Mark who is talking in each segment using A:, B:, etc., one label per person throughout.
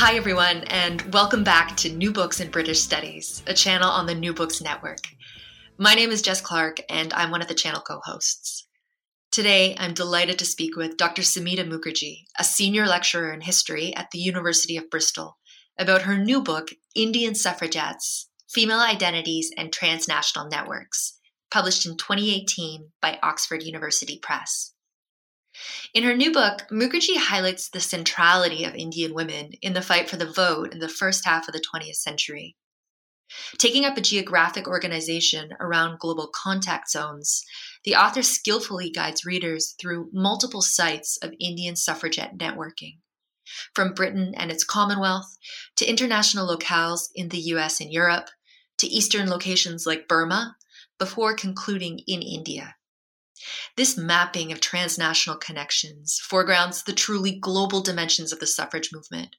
A: Hi, everyone, and welcome back to New Books in British Studies, a channel on the New Books Network. My name is Jess Clark, and I'm one of the channel co hosts. Today, I'm delighted to speak with Dr. Sumita Mukherjee, a senior lecturer in history at the University of Bristol, about her new book, Indian Suffragettes Female Identities and Transnational Networks, published in 2018 by Oxford University Press. In her new book, Mukherjee highlights the centrality of Indian women in the fight for the vote in the first half of the 20th century. Taking up a geographic organization around global contact zones, the author skillfully guides readers through multiple sites of Indian suffragette networking, from Britain and its Commonwealth to international locales in the US and Europe to Eastern locations like Burma, before concluding in India. This mapping of transnational connections foregrounds the truly global dimensions of the suffrage movement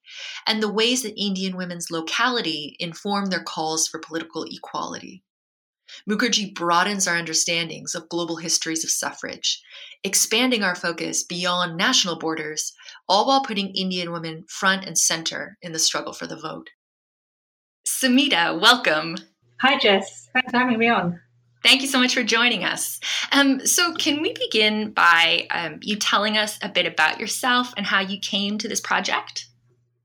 A: and the ways that Indian women's locality inform their calls for political equality. Mukherjee broadens our understandings of global histories of suffrage, expanding our focus beyond national borders, all while putting Indian women front and center in the struggle for the vote. Sumita, welcome.
B: Hi, Jess. Thanks for having me on.
A: Thank you so much for joining us. Um, so, can we begin by um, you telling us a bit about yourself and how you came to this project?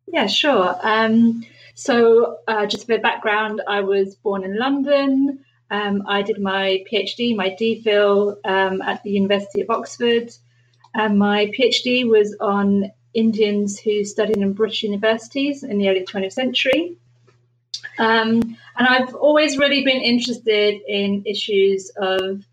B: Yeah, sure. Um, so, uh, just a bit of background I was born in London. Um, I did my PhD, my DPhil, um, at the University of Oxford. And my PhD was on Indians who studied in British universities in the early 20th century. Um, and I've always really been interested in issues of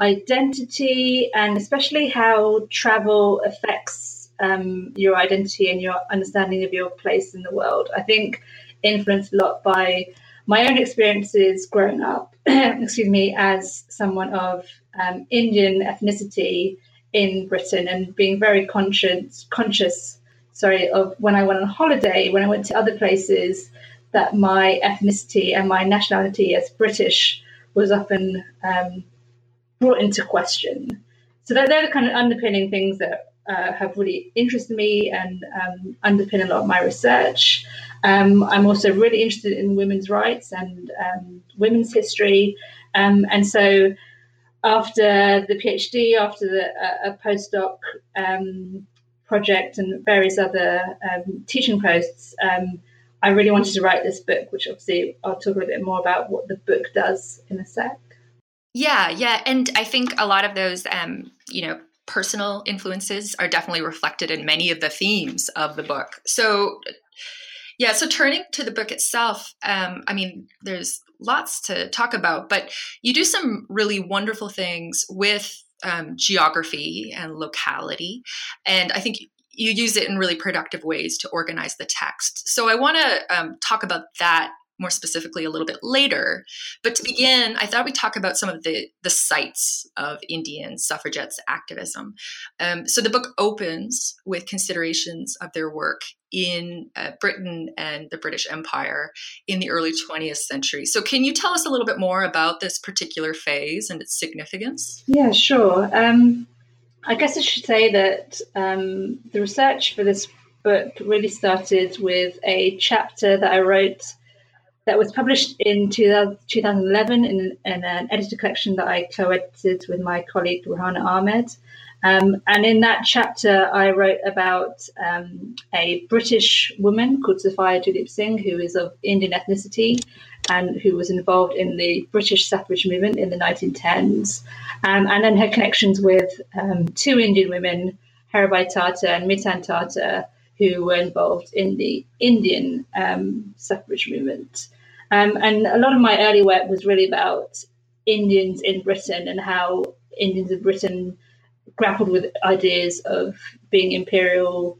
B: identity and especially how travel affects um, your identity and your understanding of your place in the world. I think influenced a lot by my own experiences growing up, excuse me, as someone of um, Indian ethnicity in Britain and being very conscious, conscious, sorry, of when I went on holiday, when I went to other places, that my ethnicity and my nationality as British was often um, brought into question. So that they're the kind of underpinning things that uh, have really interested me and um, underpin a lot of my research. Um, I'm also really interested in women's rights and um, women's history, um, and so after the PhD, after the, a postdoc um, project, and various other teaching posts. I really wanted to write this book, which obviously I'll talk a little bit more about what the book does in a sec.
A: Yeah, yeah, and I think a lot of those, um, you know, personal influences are definitely reflected in many of the themes of the book. So, yeah, so turning to the book itself, um, I mean, there's lots to talk about, but you do some really wonderful things with um, geography and locality. And I think you use it in really productive ways to organize the text. So I want to um, talk about that more specifically a little bit later. But to begin, I thought we'd talk about some of the, the sites of Indian suffragettes activism. Um, so the book opens with considerations of their work in uh, Britain and the British Empire in the early 20th century. So, can you tell us a little bit more about this particular phase and its significance?
B: Yeah, sure. Um, I guess I should say that um, the research for this book really started with a chapter that I wrote that was published in 2011 in, in an edited collection that I co edited with my colleague Rehana Ahmed. Um, and in that chapter, I wrote about um, a British woman called Sophia Duleep Singh, who is of Indian ethnicity and who was involved in the British suffrage movement in the 1910s. Um, and then her connections with um, two Indian women, Herabai Tata and Mithan Tata, who were involved in the Indian um, suffrage movement. Um, and a lot of my early work was really about Indians in Britain and how Indians in Britain grappled with ideas of being imperial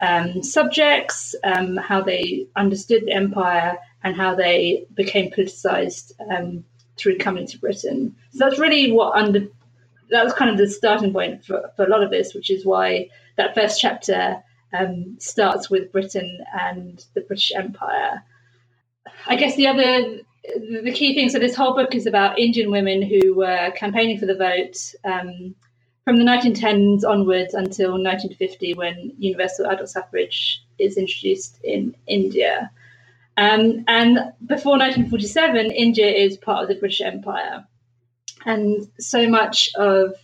B: um, subjects, um, how they understood the empire, and how they became politicized um, through coming to Britain. So that's really what under that was kind of the starting point for, for a lot of this, which is why that first chapter um, starts with Britain and the British Empire. I guess the other the key thing so this whole book is about Indian women who were campaigning for the vote um, from the 1910s onwards until 1950 when universal adult suffrage is introduced in India. Um, and before 1947, India is part of the British Empire. And so much of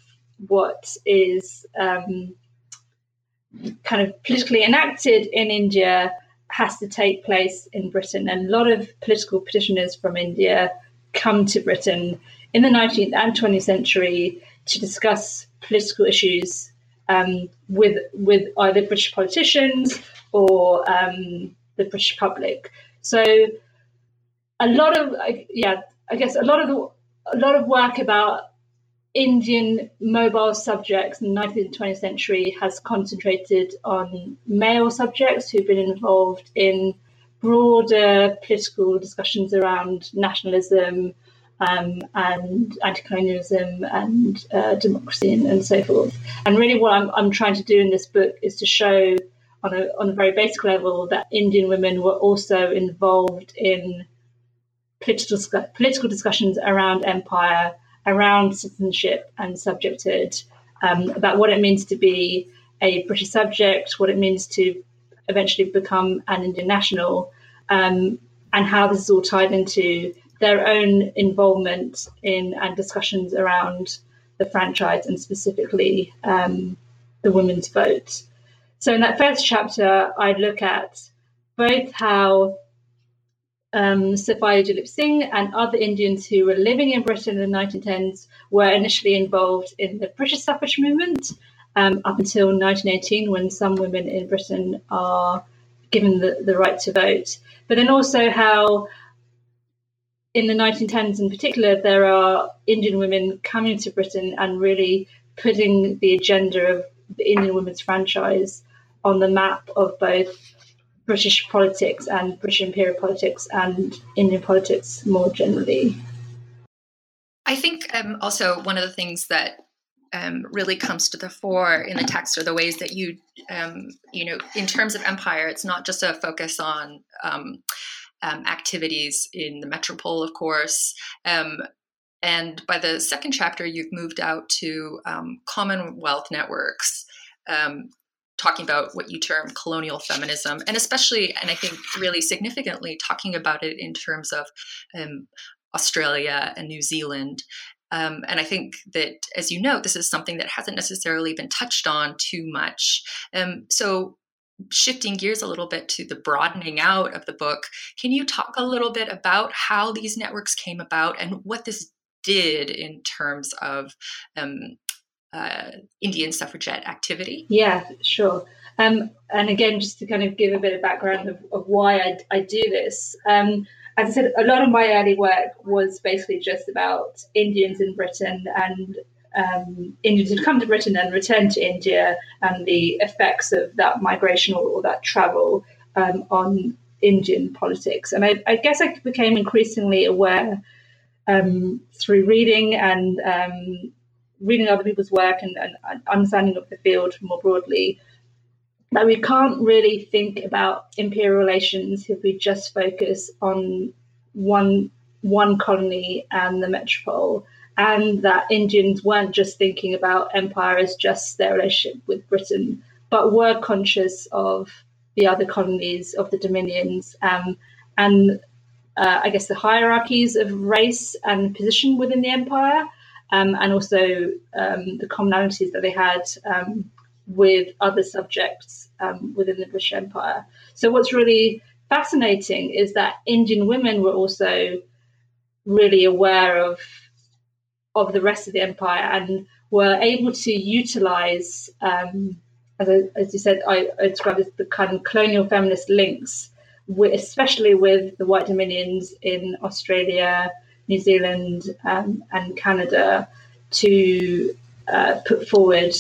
B: what is um, kind of politically enacted in India has to take place in Britain. And a lot of political petitioners from India come to Britain in the 19th and 20th century to discuss political issues um, with with either British politicians or um, the British public. So a lot of yeah, I guess a lot of the, a lot of work about Indian mobile subjects in the 19th and 20th century has concentrated on male subjects who've been involved in broader political discussions around nationalism um, and anti-colonialism and uh, democracy and, and, so forth. And really, what I'm, I'm trying to do in this book is to show, on a on a very basic level, that Indian women were also involved in political political discussions around empire, around citizenship and subjecthood, um, about what it means to be a British subject, what it means to eventually become an Indian national, um, and how this is all tied into their own involvement in and discussions around the franchise and specifically um, the women's vote. So, in that first chapter, I look at both how um, Duleep Singh and other Indians who were living in Britain in the 1910s were initially involved in the British suffrage movement um, up until 1918, when some women in Britain are given the, the right to vote. But then also how in the 1910s in particular, there are Indian women coming to Britain and really putting the agenda of the Indian women's franchise on the map of both British politics and British imperial politics and Indian politics more generally.
A: I think um, also one of the things that um, really comes to the fore in the text are the ways that you, um, you know, in terms of empire, it's not just a focus on um, um, activities in the metropole, of course. Um, and by the second chapter, you've moved out to Commonwealth networks, um, talking about what you term colonial feminism, and especially, and I think really significantly, talking about it in terms of um, Australia and New Zealand. Um, and I think that, as you know, this is something that hasn't necessarily been touched on too much. Um, so, shifting gears a little bit to the broadening out of the book, can you talk a little bit about how these networks came about and what this did in terms of um, uh, Indian suffragette activity?
B: Yeah, sure. Um, and again, just to kind of give a bit of background of, of why I, I, do this. Um, as I said, a lot of my early work was basically just about Indians in Britain and um, Indians who'd come to Britain and returned to India and the effects of that migration or, or that travel um, on Indian politics. And I, I, guess I became increasingly aware um, through reading and um, reading other people's work and, and, understanding of the field more broadly that we can't really think about imperial relations if we just focus on one one colony and the metropole and that Indians weren't just thinking about empire as just their relationship with Britain, but were conscious of the other colonies, of the dominions, um, and uh, I guess the hierarchies of race and position within the empire, um, and also um, the commonalities that they had um, with other subjects um, within the British Empire. So, what's really fascinating is that Indian women were also really aware of of the rest of the empire and were able to utilize, um, as, I, as you said, I, I described as the kind of colonial feminist links, with, especially with the white dominions in Australia, New Zealand, um, and Canada, to uh, put forward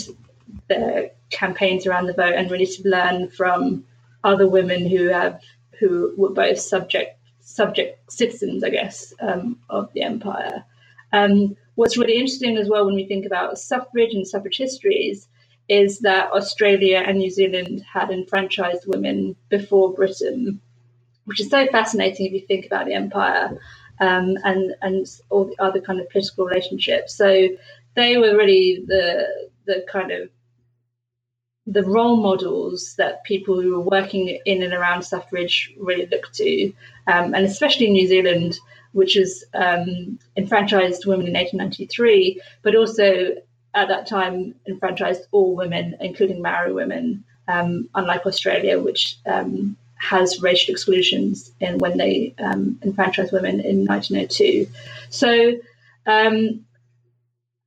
B: their campaigns around the vote and really to learn from other women who have who were both subject subject citizens, I guess, um, of the empire. Um, what's really interesting as well when we think about suffrage and suffrage histories is that Australia and New Zealand had enfranchised women before Britain, which is so fascinating if you think about the empire um, and and all the other kind of political relationships. So they were really the the kind of the role models that people who were working in and around suffrage really looked to, um, and especially in New Zealand, which has um, enfranchised women in 1893, but also at that time enfranchised all women, including Maori women, um, unlike Australia, which um, has racial exclusions in when they um, enfranchised women in 1902. So, um,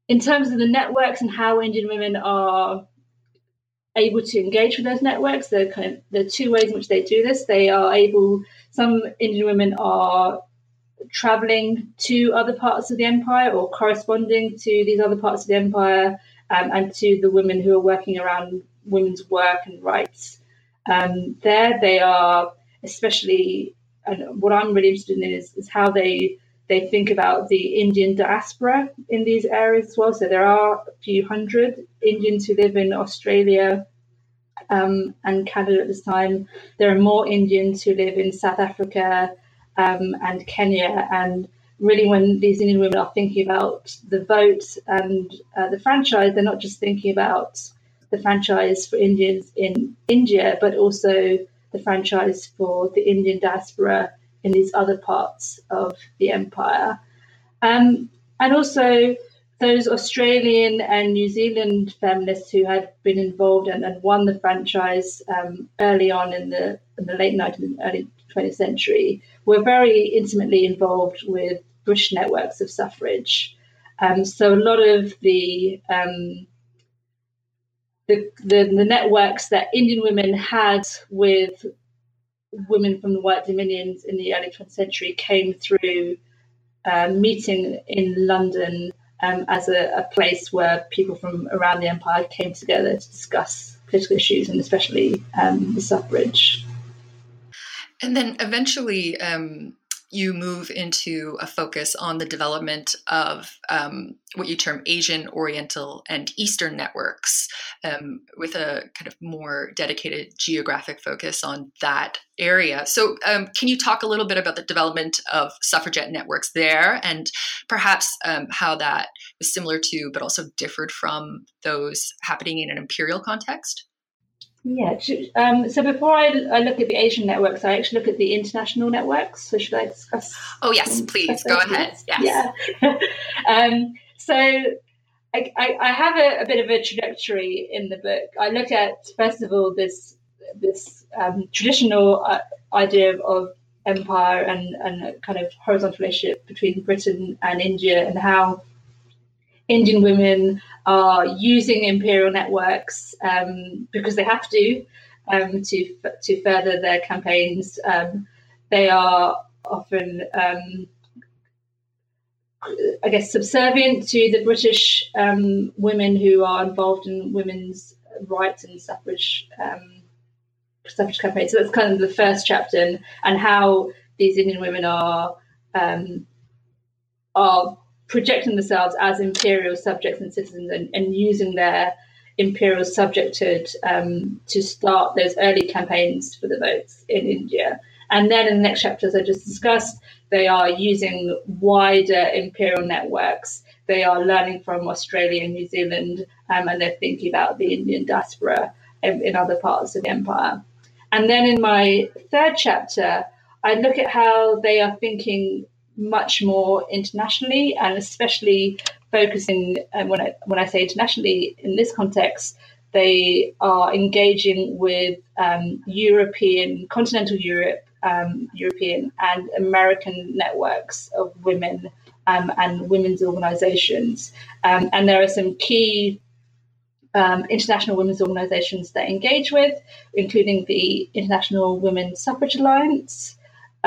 B: in terms of the networks and how Indian women are able to engage with those networks, there are kind of the two ways in which they do this. They are able. Some Indian women are traveling to other parts of the empire or corresponding to these other parts of the empire um, and to the women who are working around women's work and rights. Um, there, they are especially, and what I'm really interested in is, is how they they think about the Indian diaspora in these areas as well. So there are a few hundred Indians who live in Australia um, and Canada at this time. There are more Indians who live in South Africa um, and Kenya. And really, when these Indian women are thinking about the vote and uh, the franchise, they're not just thinking about the franchise for Indians in India, but also the franchise for the Indian diaspora in these other parts of the empire. Um, and also those Australian and New Zealand feminists who had been involved and, and won the franchise um, early on in the, in the late 19th, and early 20th century were very intimately involved with British networks of suffrage. Um, so a lot of the, um, the, the the networks that Indian women had with women from the White Dominions in the early 20th century came through um, meeting in London um, as a, a, place where people from around the empire came together to discuss political issues and especially um, the suffrage.
A: And then eventually, um, you move into a focus on the development of um, what you term Asian, Oriental, and Eastern networks, um, with a kind of more dedicated geographic focus on that area. So, um, can you talk a little bit about the development of suffragette networks there, and perhaps um, how that was similar to, but also differed from those happening in an imperial context?
B: Yeah. Um, so before I, I, look at the Asian networks, I actually look at the international networks. So should I discuss?
A: Oh yes, please go ahead.
B: Yes. Yeah. um, so I, I, I have a, a, bit of a trajectory in the book. I look at first of all this this um, traditional uh, idea of empire and and a kind of horizontal relationship between Britain and India and how Indian women are using imperial networks um, because they have to um, to to further their campaigns. Um, they are often, um, I guess, subservient to the British um, women who are involved in women's rights and suffrage um, suffrage campaigns. So that's kind of the first chapter, and, and how these Indian women are are projecting themselves as imperial subjects and citizens and, and using their imperial subjecthood um, to start those early campaigns for the votes in India. And then in the next chapter, as I just discussed, they are using wider imperial networks. They are learning from Australia and New Zealand, um, and they're thinking about the Indian diaspora in, in other parts of the empire. And then in my third chapter, I look at how they are thinking much more internationally, and especially focusing. And when I when I say internationally in this context, they are engaging with um, European, continental Europe, um, European and American networks of women um, and women's organisations, um, and there are some key. Um, international women's organisations that engage with, including the International Women's Suffrage Alliance,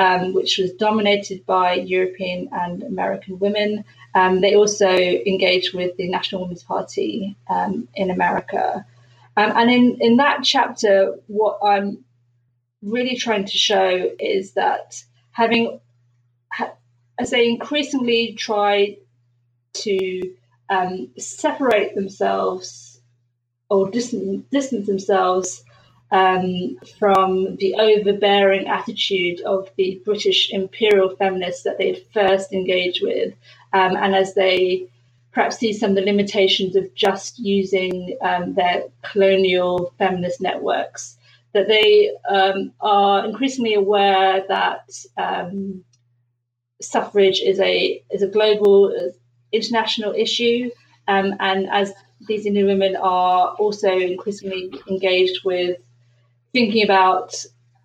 B: um, which was dominated by European and American women, Um, they also engaged with the National Women's Party um, in America. Um, and in, in that chapter, what I'm really trying to show is that having, as they increasingly try to um, separate themselves or distance, distance themselves um, from the overbearing attitude of the British imperial feminists that they'd first engaged with. Um, and as they perhaps see some of the limitations of just using um, their colonial feminist networks, that they um, are increasingly aware that um, suffrage is a is a global, uh, international issue, um, and as these Indian women are also increasingly engaged with thinking about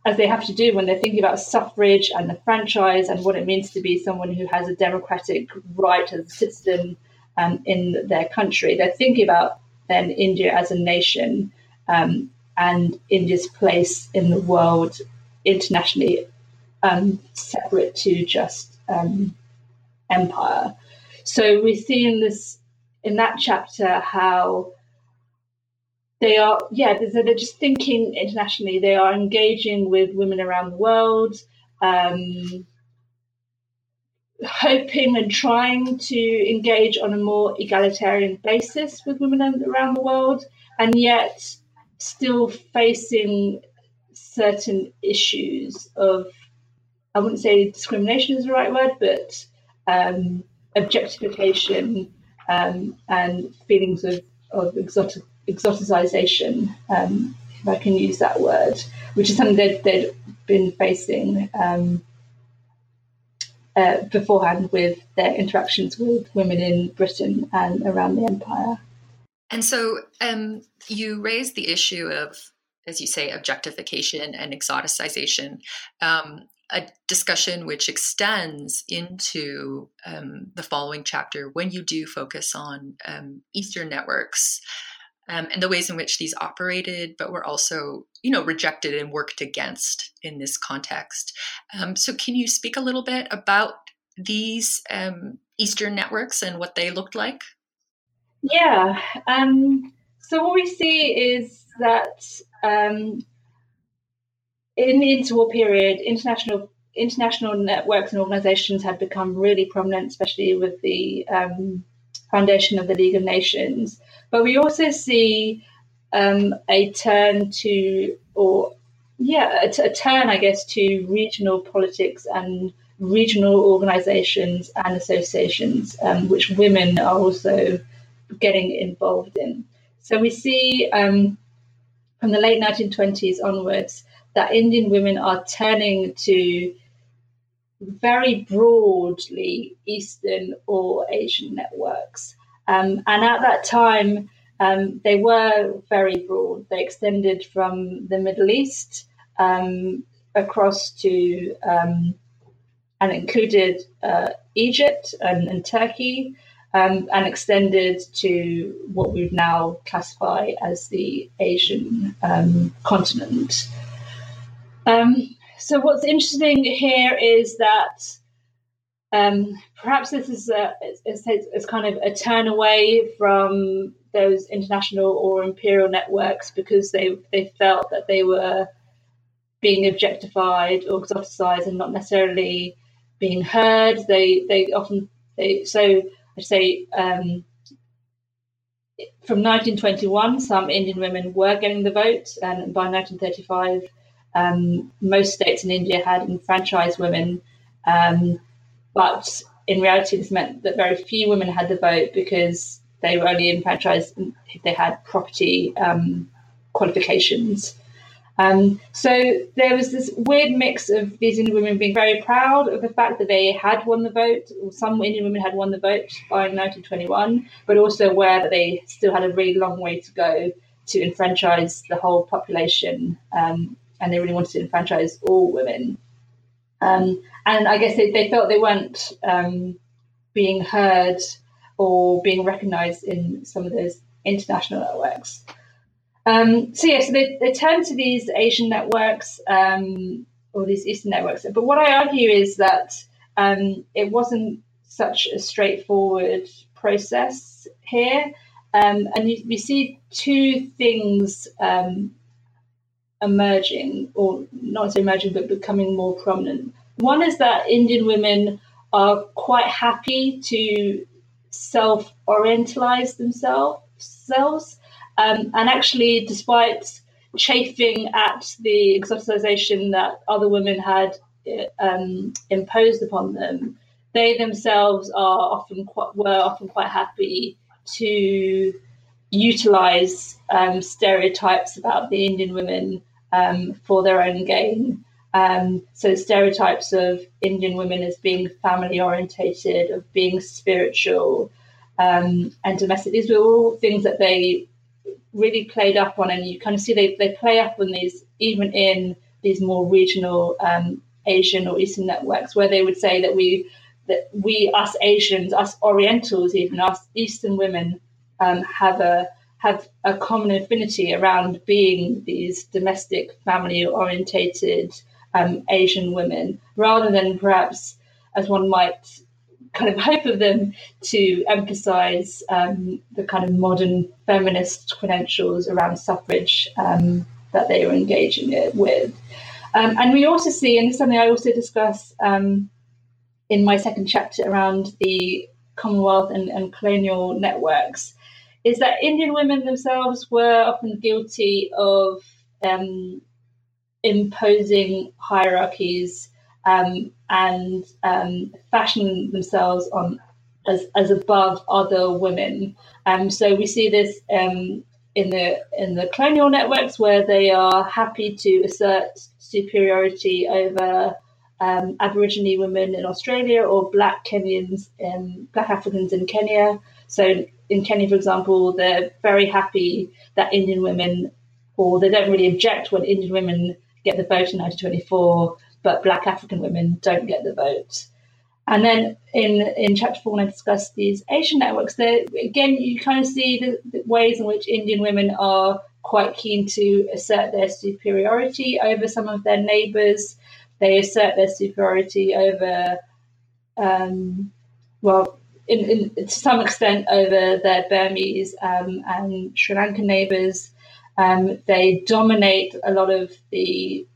B: as they have to do when they're thinking about suffrage and the franchise and what it means to be someone who has a democratic right as a citizen um, in their country. They're thinking about then India as a nation um, and India's place in the world internationally, um, separate to just um, empire. So we see in this in that chapter how they are yeah they're, just thinking internationally. They are engaging with women around the world um, hoping and trying to engage on a more egalitarian basis with women around the world and yet still facing certain issues of i wouldn't say discrimination is the right word but um, objectification um, and feelings of, of exotic exoticization, um, if I can use that word, which is something that they'd been facing um, uh, beforehand with their interactions with women in Britain and around the empire.
A: And so um, you raised the issue of, as you say, objectification and exoticization. Um, a discussion which extends into um, the following chapter when you do focus on um, Eastern networks um, and the ways in which these operated, but were also, you know, rejected and worked against in this context. Um, so, can you speak a little bit about these um, Eastern networks and what they looked like?
B: Yeah. Um, so, what we see is that um, in the interwar period, international international networks and organizations had become really prominent, especially with the um, foundation of the League of Nations. But we also see um, a turn to, or yeah, a turn, I guess, to regional politics and regional organizations and associations, um, which women are also getting involved in. So we see um, from the late 1920s onwards that Indian women are turning to very broadly Eastern or Asian networks. Um, and at that time, um, they were very broad. They extended from the Middle East um, across to um, and included uh, Egypt and, and Turkey, um, and extended to what we would now classify as the Asian um, continent. So, what's interesting here is that um, perhaps this is a, it's, it's, kind of a turn away from those international or imperial networks because they they felt that they were being objectified or exoticized and not necessarily being heard. They they often they so I'd say um, from 1921, some Indian women were getting the vote, and by 1935, um, most states in India had enfranchised women. Um, but in reality, this meant that very few women had the vote because they were only enfranchised if they had property um, qualifications. Um, so there was this weird mix of these Indian women being very proud of the fact that they had won the vote, or some Indian women had won the vote by 1921, but also aware that they still had a really long way to go to enfranchise the whole population, um, and they really wanted to enfranchise all women. Um, and I guess they, they felt they weren't um, being heard or being recognised in some of those international networks. Um, so yeah, so they, they turn to these Asian networks um, or these Eastern networks. But what I argue is that um, it wasn't such a straightforward process here. Um, and you, we see two things um, emerging, or not so emerging, but becoming more prominent. One is that Indian women are quite happy to self orientalize themselves. Um, and actually, despite chafing at the exoticization that other women had um, imposed upon them, they themselves are often quite, were often quite happy to utilize um, stereotypes about the Indian women um, for their own gain. Um, so stereotypes of Indian women as being family orientated, of being spiritual um, and domestic. These were all things that they really played up on, and you kind of see they, they play up on these even in these more regional um, Asian or Eastern networks, where they would say that we that we us Asians, us Orientals, even us Eastern women, um, have a have a common affinity around being these domestic, family orientated um, Asian women, rather than perhaps, as one might kind of hope of them, to emphasize um, the kind of modern feminist credentials around suffrage um, that they were engaging it with. Um, and we also see, and this is something I also discuss um, in my second chapter around the Commonwealth and, and colonial networks, is that Indian women themselves were often guilty of um, imposing hierarchies um, and um, fashioning themselves on as, as above other women. Um, so we see this um, in the in the colonial networks where they are happy to assert superiority over um, Aborigine women in Australia or Black Kenyans and Black Africans in Kenya. So in Kenya, for example, they're very happy that Indian women, or they don't really object when Indian women get the vote in 1924, but Black African women don't get the vote. And then in in chapter four, when I discuss these Asian networks, there again you kind of see the, the, ways in which Indian women are quite keen to assert their superiority over some of their neighbours. They assert their superiority over, um, well, in, in, to some extent over their Burmese um, and Sri Lankan neighbours. Um, they dominate a lot of the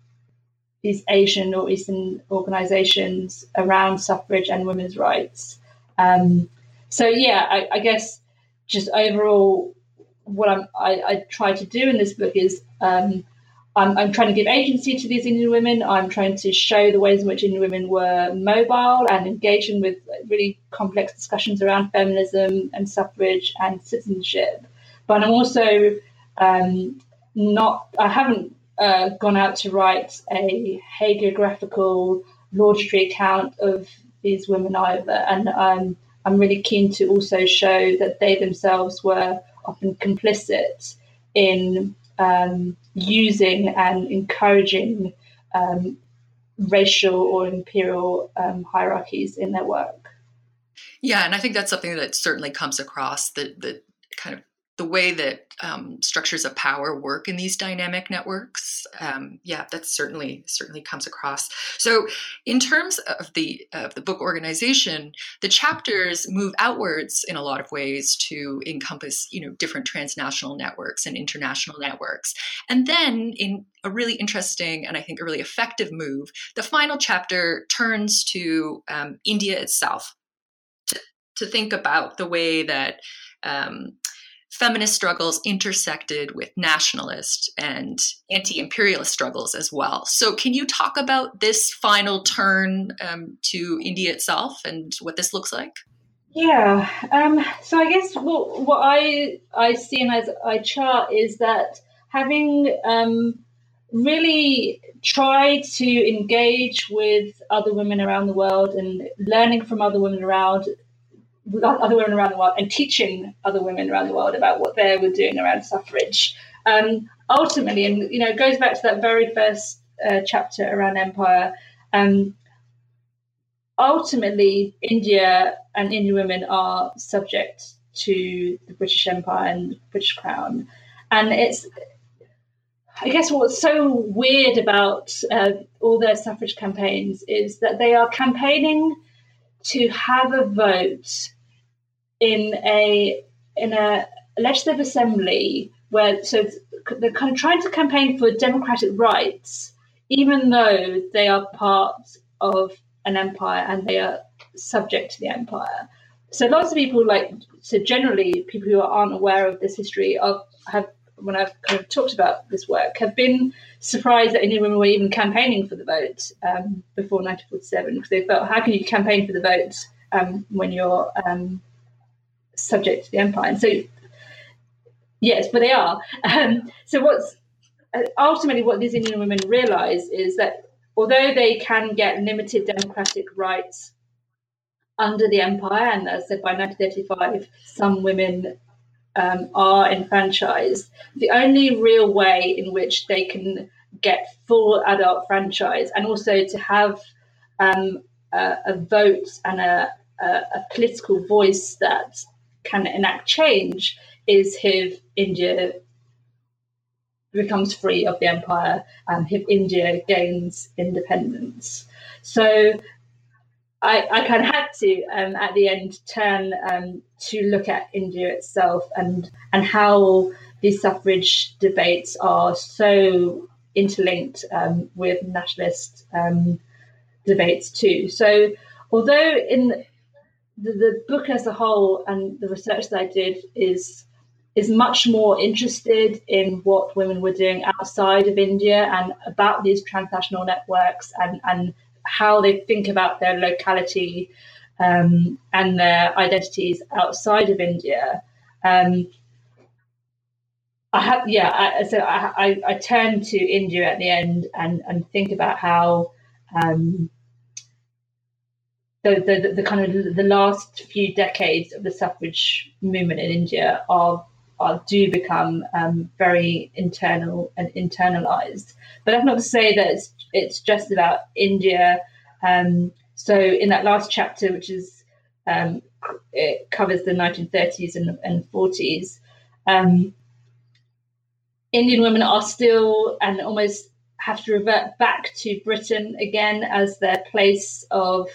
B: these Asian or Eastern organisations around suffrage and women's rights. Um, so yeah, I, I, guess just overall, what I'm, I, I, try to do in this book is um, I'm, I'm, trying to give agency to these Indian women. I'm trying to show the ways in which Indian women were mobile and engaging with really complex discussions around feminism and suffrage and citizenship. But I'm also um, not, I haven't uh, gone out to write a hagiographical laudatory account of these women either. And um, I'm really keen to also show that they themselves were often complicit in um, using and encouraging um, racial or imperial um, hierarchies in their work.
A: Yeah, and I think that's something that certainly comes across the the kind of the way that um, structures of power work in these dynamic networks. Um, yeah, that certainly certainly comes across. So, in terms of the of the book organization, the chapters move outwards in a lot of ways to encompass you know different transnational networks and international networks. And then, in a really interesting and I think a really effective move, the final chapter turns to um, India itself to to think about the way that um, feminist struggles intersected with nationalist and anti imperialist struggles as well. So, can you talk about this final turn um, to India itself and what this looks like?
B: Yeah. Um, so, I guess what, what I, I see and as I chart is that having um, really tried to engage with other women around the world and learning from other women around other women around the world and teaching other women around the world about what they were doing around suffrage. Um, ultimately, and you know, it goes back to that very first uh, chapter around empire. Um, ultimately, India and Indian women are subject to the British Empire and the British Crown, and it's. I guess what's so weird about uh, all their suffrage campaigns is that they are campaigning to have a vote in a in a legislative assembly where so they're kind of trying to campaign for democratic rights, even though they are part of an empire and they are subject to the empire. So lots of people like so generally people who aren't aware of this history of have when I've kind of talked about this work have been surprised that Indian women were even campaigning for the vote um, before 1947 because they felt how can you campaign for the vote um, when you're um, subject to the empire. And so yes but they are. Um, so what's uh, ultimately what these Indian women realize is that although they can get limited democratic rights under the empire and as I said by 1935 some women um, are enfranchised, the only real way in which they can get full adult franchise and also to have um, a, a, vote and a, a, a, political voice that can enact change is if India becomes free of the empire and if India gains independence. So I, I kind of had to um, at the end turn um, to look at India itself and and how these suffrage debates are so interlinked um, with nationalist um, debates too. So although in the, the book as a whole and the research that I did is is much more interested in what women were doing outside of India and about these transnational networks and, and how they think about their locality um, and their identities outside of India. Um, I have, yeah. I, so I, I, I, turn to India at the end and and think about how um, the, the the kind of the last few decades of the suffrage movement in India are are do become um, very internal and internalized. But that's not to say that it's it's just about India. Um, so in that last chapter, which is um, it covers the 1930s and, and 40s, um, Indian women are still and almost have to revert back to Britain again as their place of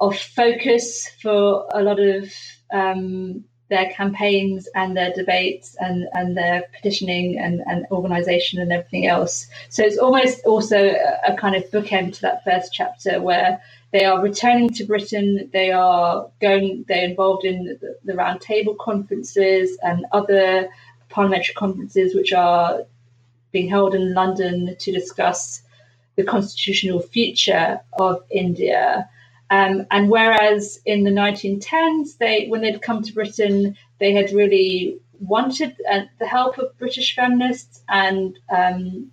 B: of focus for a lot of um, their campaigns and their debates and, and their petitioning and, and organization and everything else. So it's almost also a, a kind of bookend to that first chapter where they are returning to Britain, they are going, they're involved in the, the round table conferences and other parliamentary conferences which are being held in London to discuss the constitutional future of India. Um, and whereas in the 1910s, they when they'd come to Britain, they had really wanted uh, the help of British feminists and um,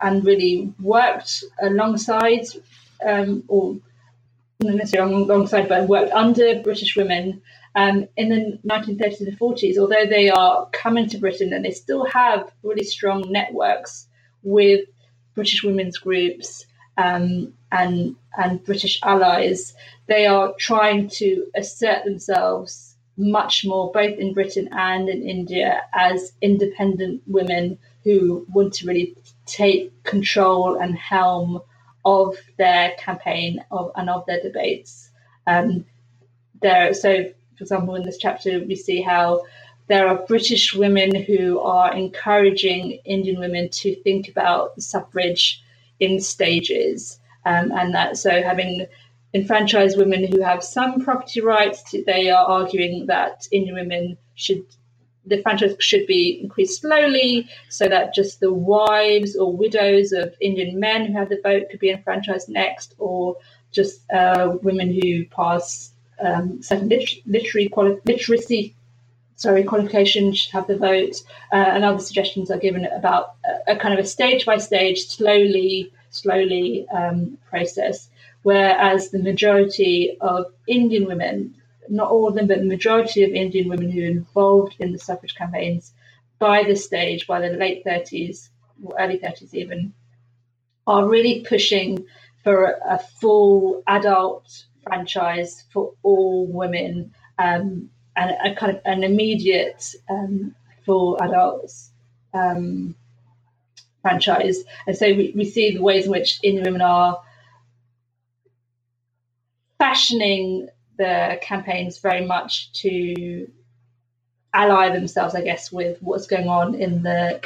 B: and really worked alongside um, or not necessarily alongside, but worked under British women um, in the 1930s and 40s. Although they are coming to Britain and they still have really strong networks with British women's groups um, and and British allies, they are trying to assert themselves much more, both in Britain and in India, as independent women who want to really take control and helm of their campaign of and of their debates. Um, there, so for example, in this chapter, we see how there are British women who are encouraging Indian women to think about suffrage in stages. Um, and that so having enfranchised women who have some property rights, they are arguing that Indian women should the franchise should be increased slowly so that just the wives or widows of Indian men who have the vote could be enfranchised next, or just uh, women who pass um, certain lit- literary quali- literacy sorry qualifications should have the vote. Uh, and other suggestions are given about a, a kind of a stage by stage, slowly slowly um, process, whereas the majority of Indian women, not all of them, but the majority of Indian women who are involved in the suffrage campaigns by this stage, by the late 30s, or early 30s even, are really pushing for a, a full adult franchise for all women um, and a kind of an immediate um, full adults um, franchise. And so we, we see the ways in which Indian women are fashioning the campaigns very much to ally themselves, I guess, with what's going on in the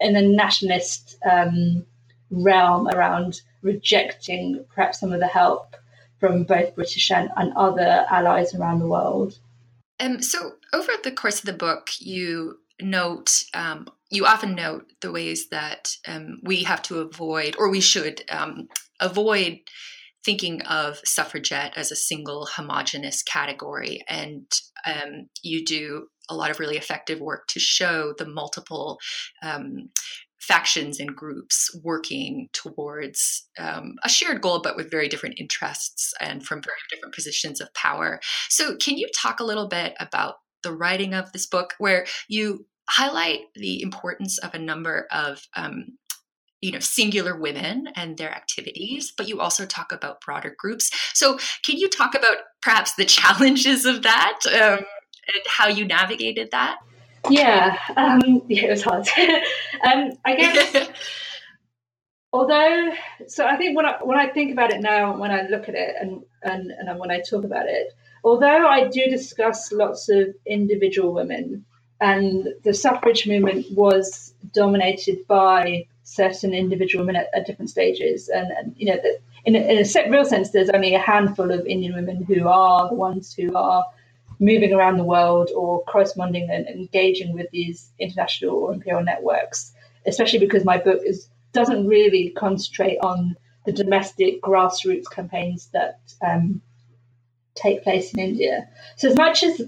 B: in the nationalist um, realm around rejecting perhaps some of the help from both British and, and other allies around the world.
A: Um, so, over the course of the book, you note, um, you often note the ways that um, we have to avoid, or we should um, avoid thinking of suffragette as a single homogenous category. And um, you do a lot of really effective work to show the multiple um, factions and groups working towards um, a shared goal, but with very different interests and from very different positions of power. So, can you talk a little bit about the writing of this book, where you highlight the importance of a number of um, you know singular women and their activities but you also talk about broader groups so can you talk about perhaps the challenges of that um, and how you navigated that
B: yeah, um, yeah, it was hard. um, I guess. although, so I think when I when I think about it now, when I look at it, and and and when I talk about it, although I do discuss lots of individual women, and the suffrage movement was dominated by certain individual women at, at different stages, and, and you know, the, in a, in a real sense, there's only a handful of Indian women who are the ones who are moving around the world or corresponding and engaging with these international or imperial networks, especially because my book is doesn't really concentrate on the domestic grassroots campaigns that um, take place in India. So as much as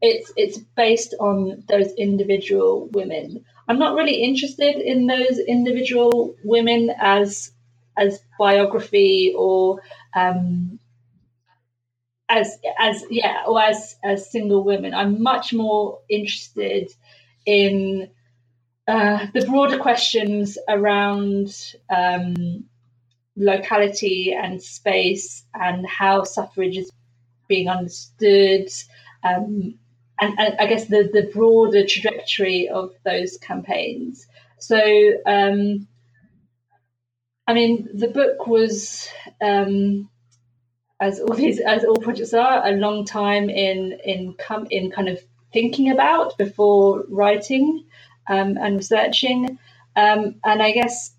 B: it's it's based on those individual women, I'm not really interested in those individual women as as biography or um, as as yeah or as as single women i'm much more interested in uh, the broader questions around um, locality and space and how suffrage is being understood um, and, and, I guess the, the broader trajectory of those campaigns. So, um, I mean, the book was um, as all these as all projects are, a long time in in come in kind of thinking about before writing um, and researching. Um, and I guess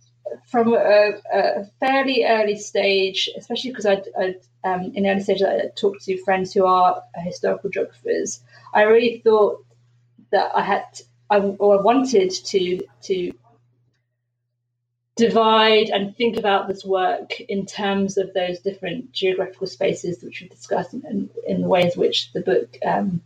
B: from a, a, fairly early stage, especially because I'd um, in early stage I talked to friends who are historical geographers, I really thought that I had I, or I wanted to to divide and think about this work in terms of those different geographical spaces which we've discussed in, in the ways which the book um,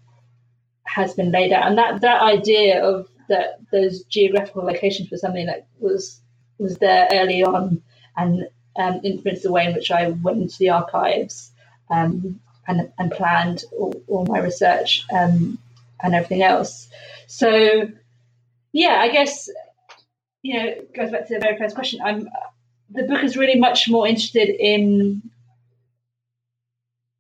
B: has been laid out. And that, that idea of that those geographical locations was something that was was there early on and um, influenced the way in which I went into the archives um, and, and planned all, all my research um, and everything else. So, yeah, I guess you know, goes back to the very first question. I'm the book is really much more interested in,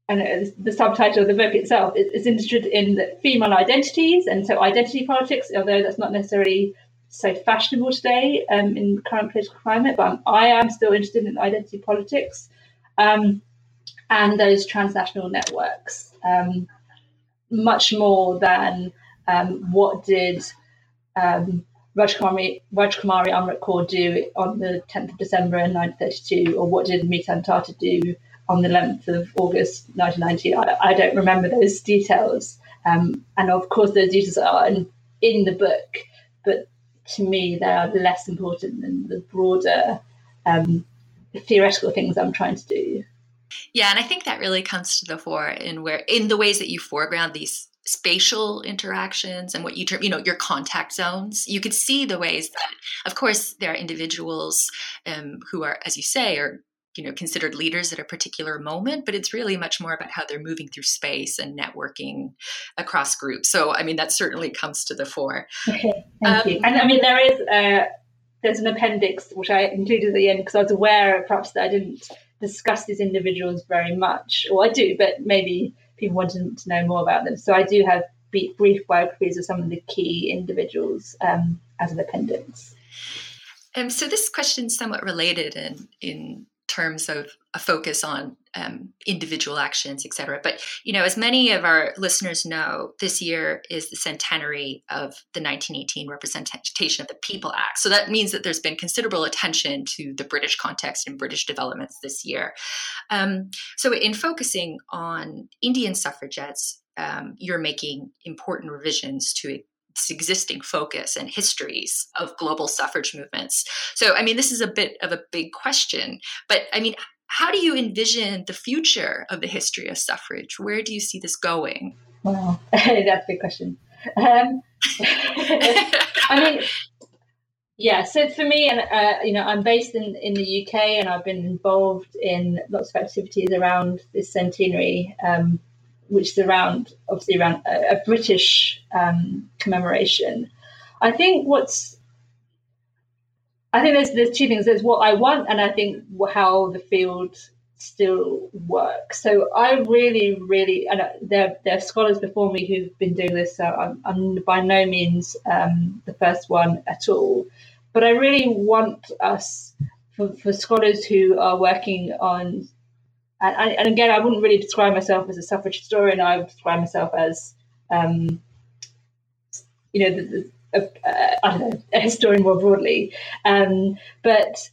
B: and the subtitle of the book itself is, interested in the female identities, and so identity politics. Although that's not necessarily so fashionable today um, in current political climate, but I am still interested in identity politics um, and those transnational networks um, much more than um, what did um, Rajkumari, Rajkumari Amrit Kaur do on the 10th of December in 1932, or what did Mithan Tata do on the 11th of August 1990? I, I don't remember those details. Um, and of course, those details are in, in the book, but to me, they are less important than the broader um, theoretical things I'm trying to do.
A: Yeah, and I think that really comes to the fore in where in the ways that you foreground these spatial interactions and what you term, you know, your contact zones. You could see the ways that, of course, there are individuals um, who are, as you say, are you know considered leaders at a particular moment but it's really much more about how they're moving through space and networking across groups. So i mean that certainly comes to the fore.
B: Okay thank um, you. And i mean there is uh, there's an appendix which i included at the end because i was aware perhaps that i didn't discuss these individuals very much. Or i do but maybe people wanted to know more about them. So I do have brief biographies of some of the key individuals um, as an appendix.
A: Um, so this question is somewhat related in in terms of a focus on um, individual actions, et cetera. But you know, as many of our listeners know, this year is the centenary of the 1918 Representation of the People Act. So that means that there's been considerable attention to the British context and British developments this year. Um, so, in focusing on Indian suffragettes, um, you're making important revisions to existing focus and histories of global suffrage movements. So, I mean, this is a bit of a big question, but I mean, how do you envision the future of the history of suffrage? Where do you see this going?
B: Wow, that's a big question. Um, I mean, yeah. So for me, and uh, you know, I'm based in in the UK, and I've been involved in lots of activities around this centenary. Um, which is around obviously around a, a British um, commemoration. I think what's I think there's there's two things. There's what I want, and I think how the field still works. So I really, really, and there there are scholars before me who've been doing this. So I'm, I'm by no means um, the first one at all, but I really want us for, for scholars who are working on and, and again, I wouldn't really describe myself as a suffrage historian. I would describe myself as, um, you know, the, the, a, a, I don't know, a historian more broadly. Um, but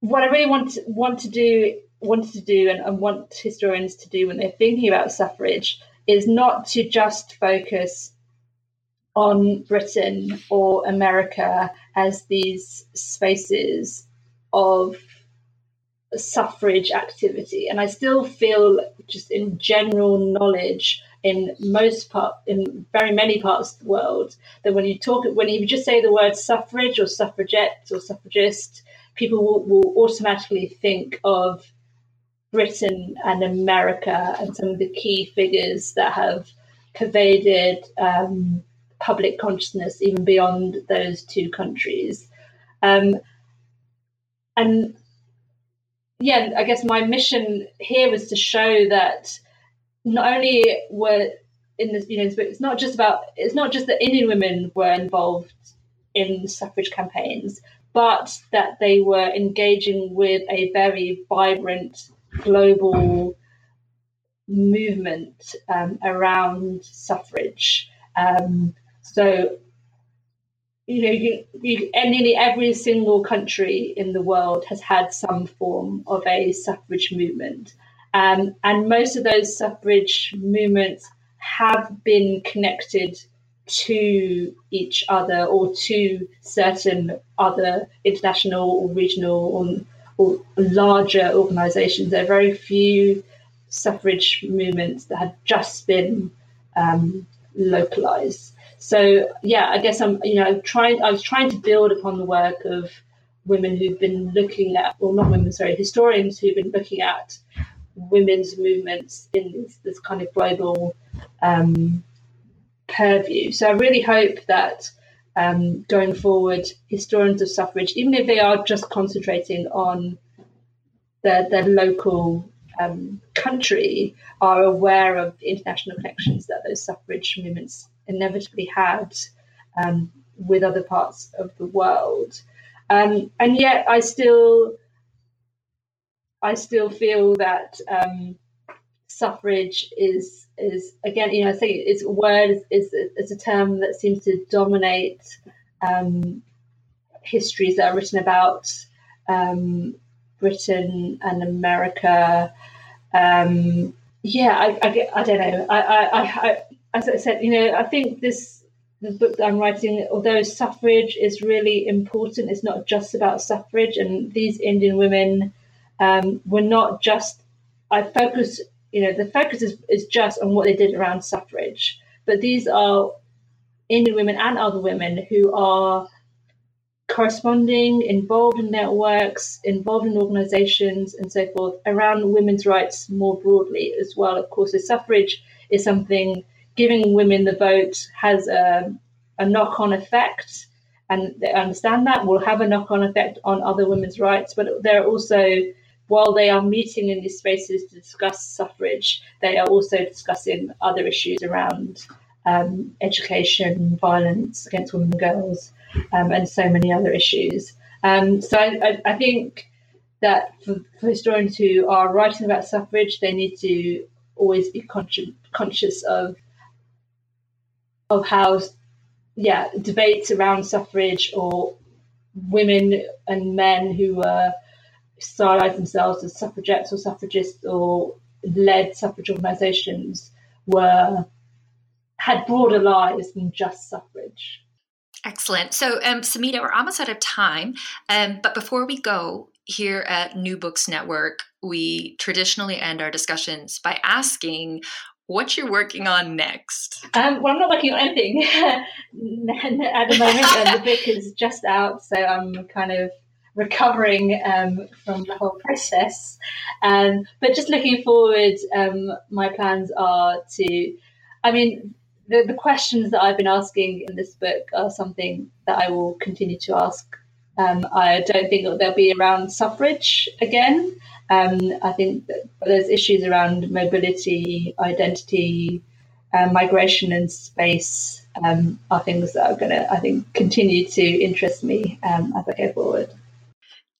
B: what I really want to, want to do, wanted to do, and, and want historians to do when they're thinking about suffrage is not to just focus on Britain or America as these spaces of suffrage activity. And I still feel, just in general knowledge, in most part, in very many parts of the world, that when you talk, when you just say the word suffrage or suffragette or suffragist, people will, will automatically think of Britain and America and some of the key figures that have pervaded um, public consciousness even beyond those two countries. Um, and yeah, I guess my mission here was to show that not only were in this, you know, it's not just about, it's not just that Indian women were involved in suffrage campaigns, but that they were engaging with a very vibrant global movement um, around suffrage. Um, so you know, you, you, nearly every single country in the world has had some form of a suffrage movement. Um, and most of those suffrage movements have been connected to each other or to certain other international or regional or, or larger organizations. There are very few suffrage movements that have just been um, localized. So yeah, I guess I'm you know trying. I was trying to build upon the work of women who've been looking at, well, not women, sorry, historians who've been looking at women's movements in this, this kind of global um, purview. So I really hope that um, going forward, historians of suffrage, even if they are just concentrating on their, their local um, country, are aware of the international connections that those suffrage movements inevitably had um, with other parts of the world. Um, and yet, I still, I still feel that um, suffrage is is again, you know, I think it's a word is it's a term that seems to dominate um, histories that are written about um, Britain and America. Um, yeah, I, I, I, don't know. I, I, I, as I said, you know, I think this the book that I'm writing, although suffrage is really important, it's not just about suffrage. And these Indian women um, were not just. I focus, you know, the focus is, is just on what they did around suffrage, but these are Indian women and other women who are corresponding, involved in networks, involved in organizations, and so forth around women's rights more broadly as well. Of course, suffrage is something giving women the vote has a, a knock on effect, and they understand that will have a knock on effect on other women's rights. But they're also, while they are meeting in these spaces to discuss suffrage, they are also discussing other issues around um, education, violence against women and girls, um, and so many other issues. Um, so I, I, I think that for, for historians who are writing about suffrage, they need to always be conscious conscious of of how yeah debates around suffrage or women and men who were stylized themselves as suffragettes or suffragists or led suffrage organizations were had broader lives than just suffrage.
A: Excellent. So, um, Sumita, we're almost out of time. Um, but before we go, here at New Books Network, we traditionally end our discussions by asking what you're working on next.
B: Um, well, I'm not working on anything at the moment. and the book is just out, so I'm kind of recovering um, from the whole process. Um, but just looking forward, um, my plans are to, I mean, the, the questions that I've been asking in this book are something that I will continue to ask. Um, I don't think they'll be around suffrage again. Um, I think that there's issues around mobility, identity, uh, migration, and space um, are things that are going to, I think, continue to interest me as I go forward.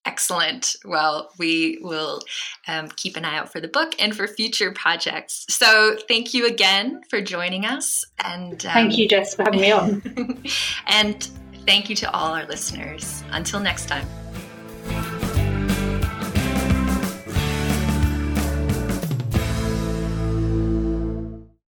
A: Excellent. Well, we will um, keep an eye out for the book and for future projects. So, thank you again for joining us. And
B: um, thank you, Jess, for having me on.
A: and thank you to all our listeners. Until next time.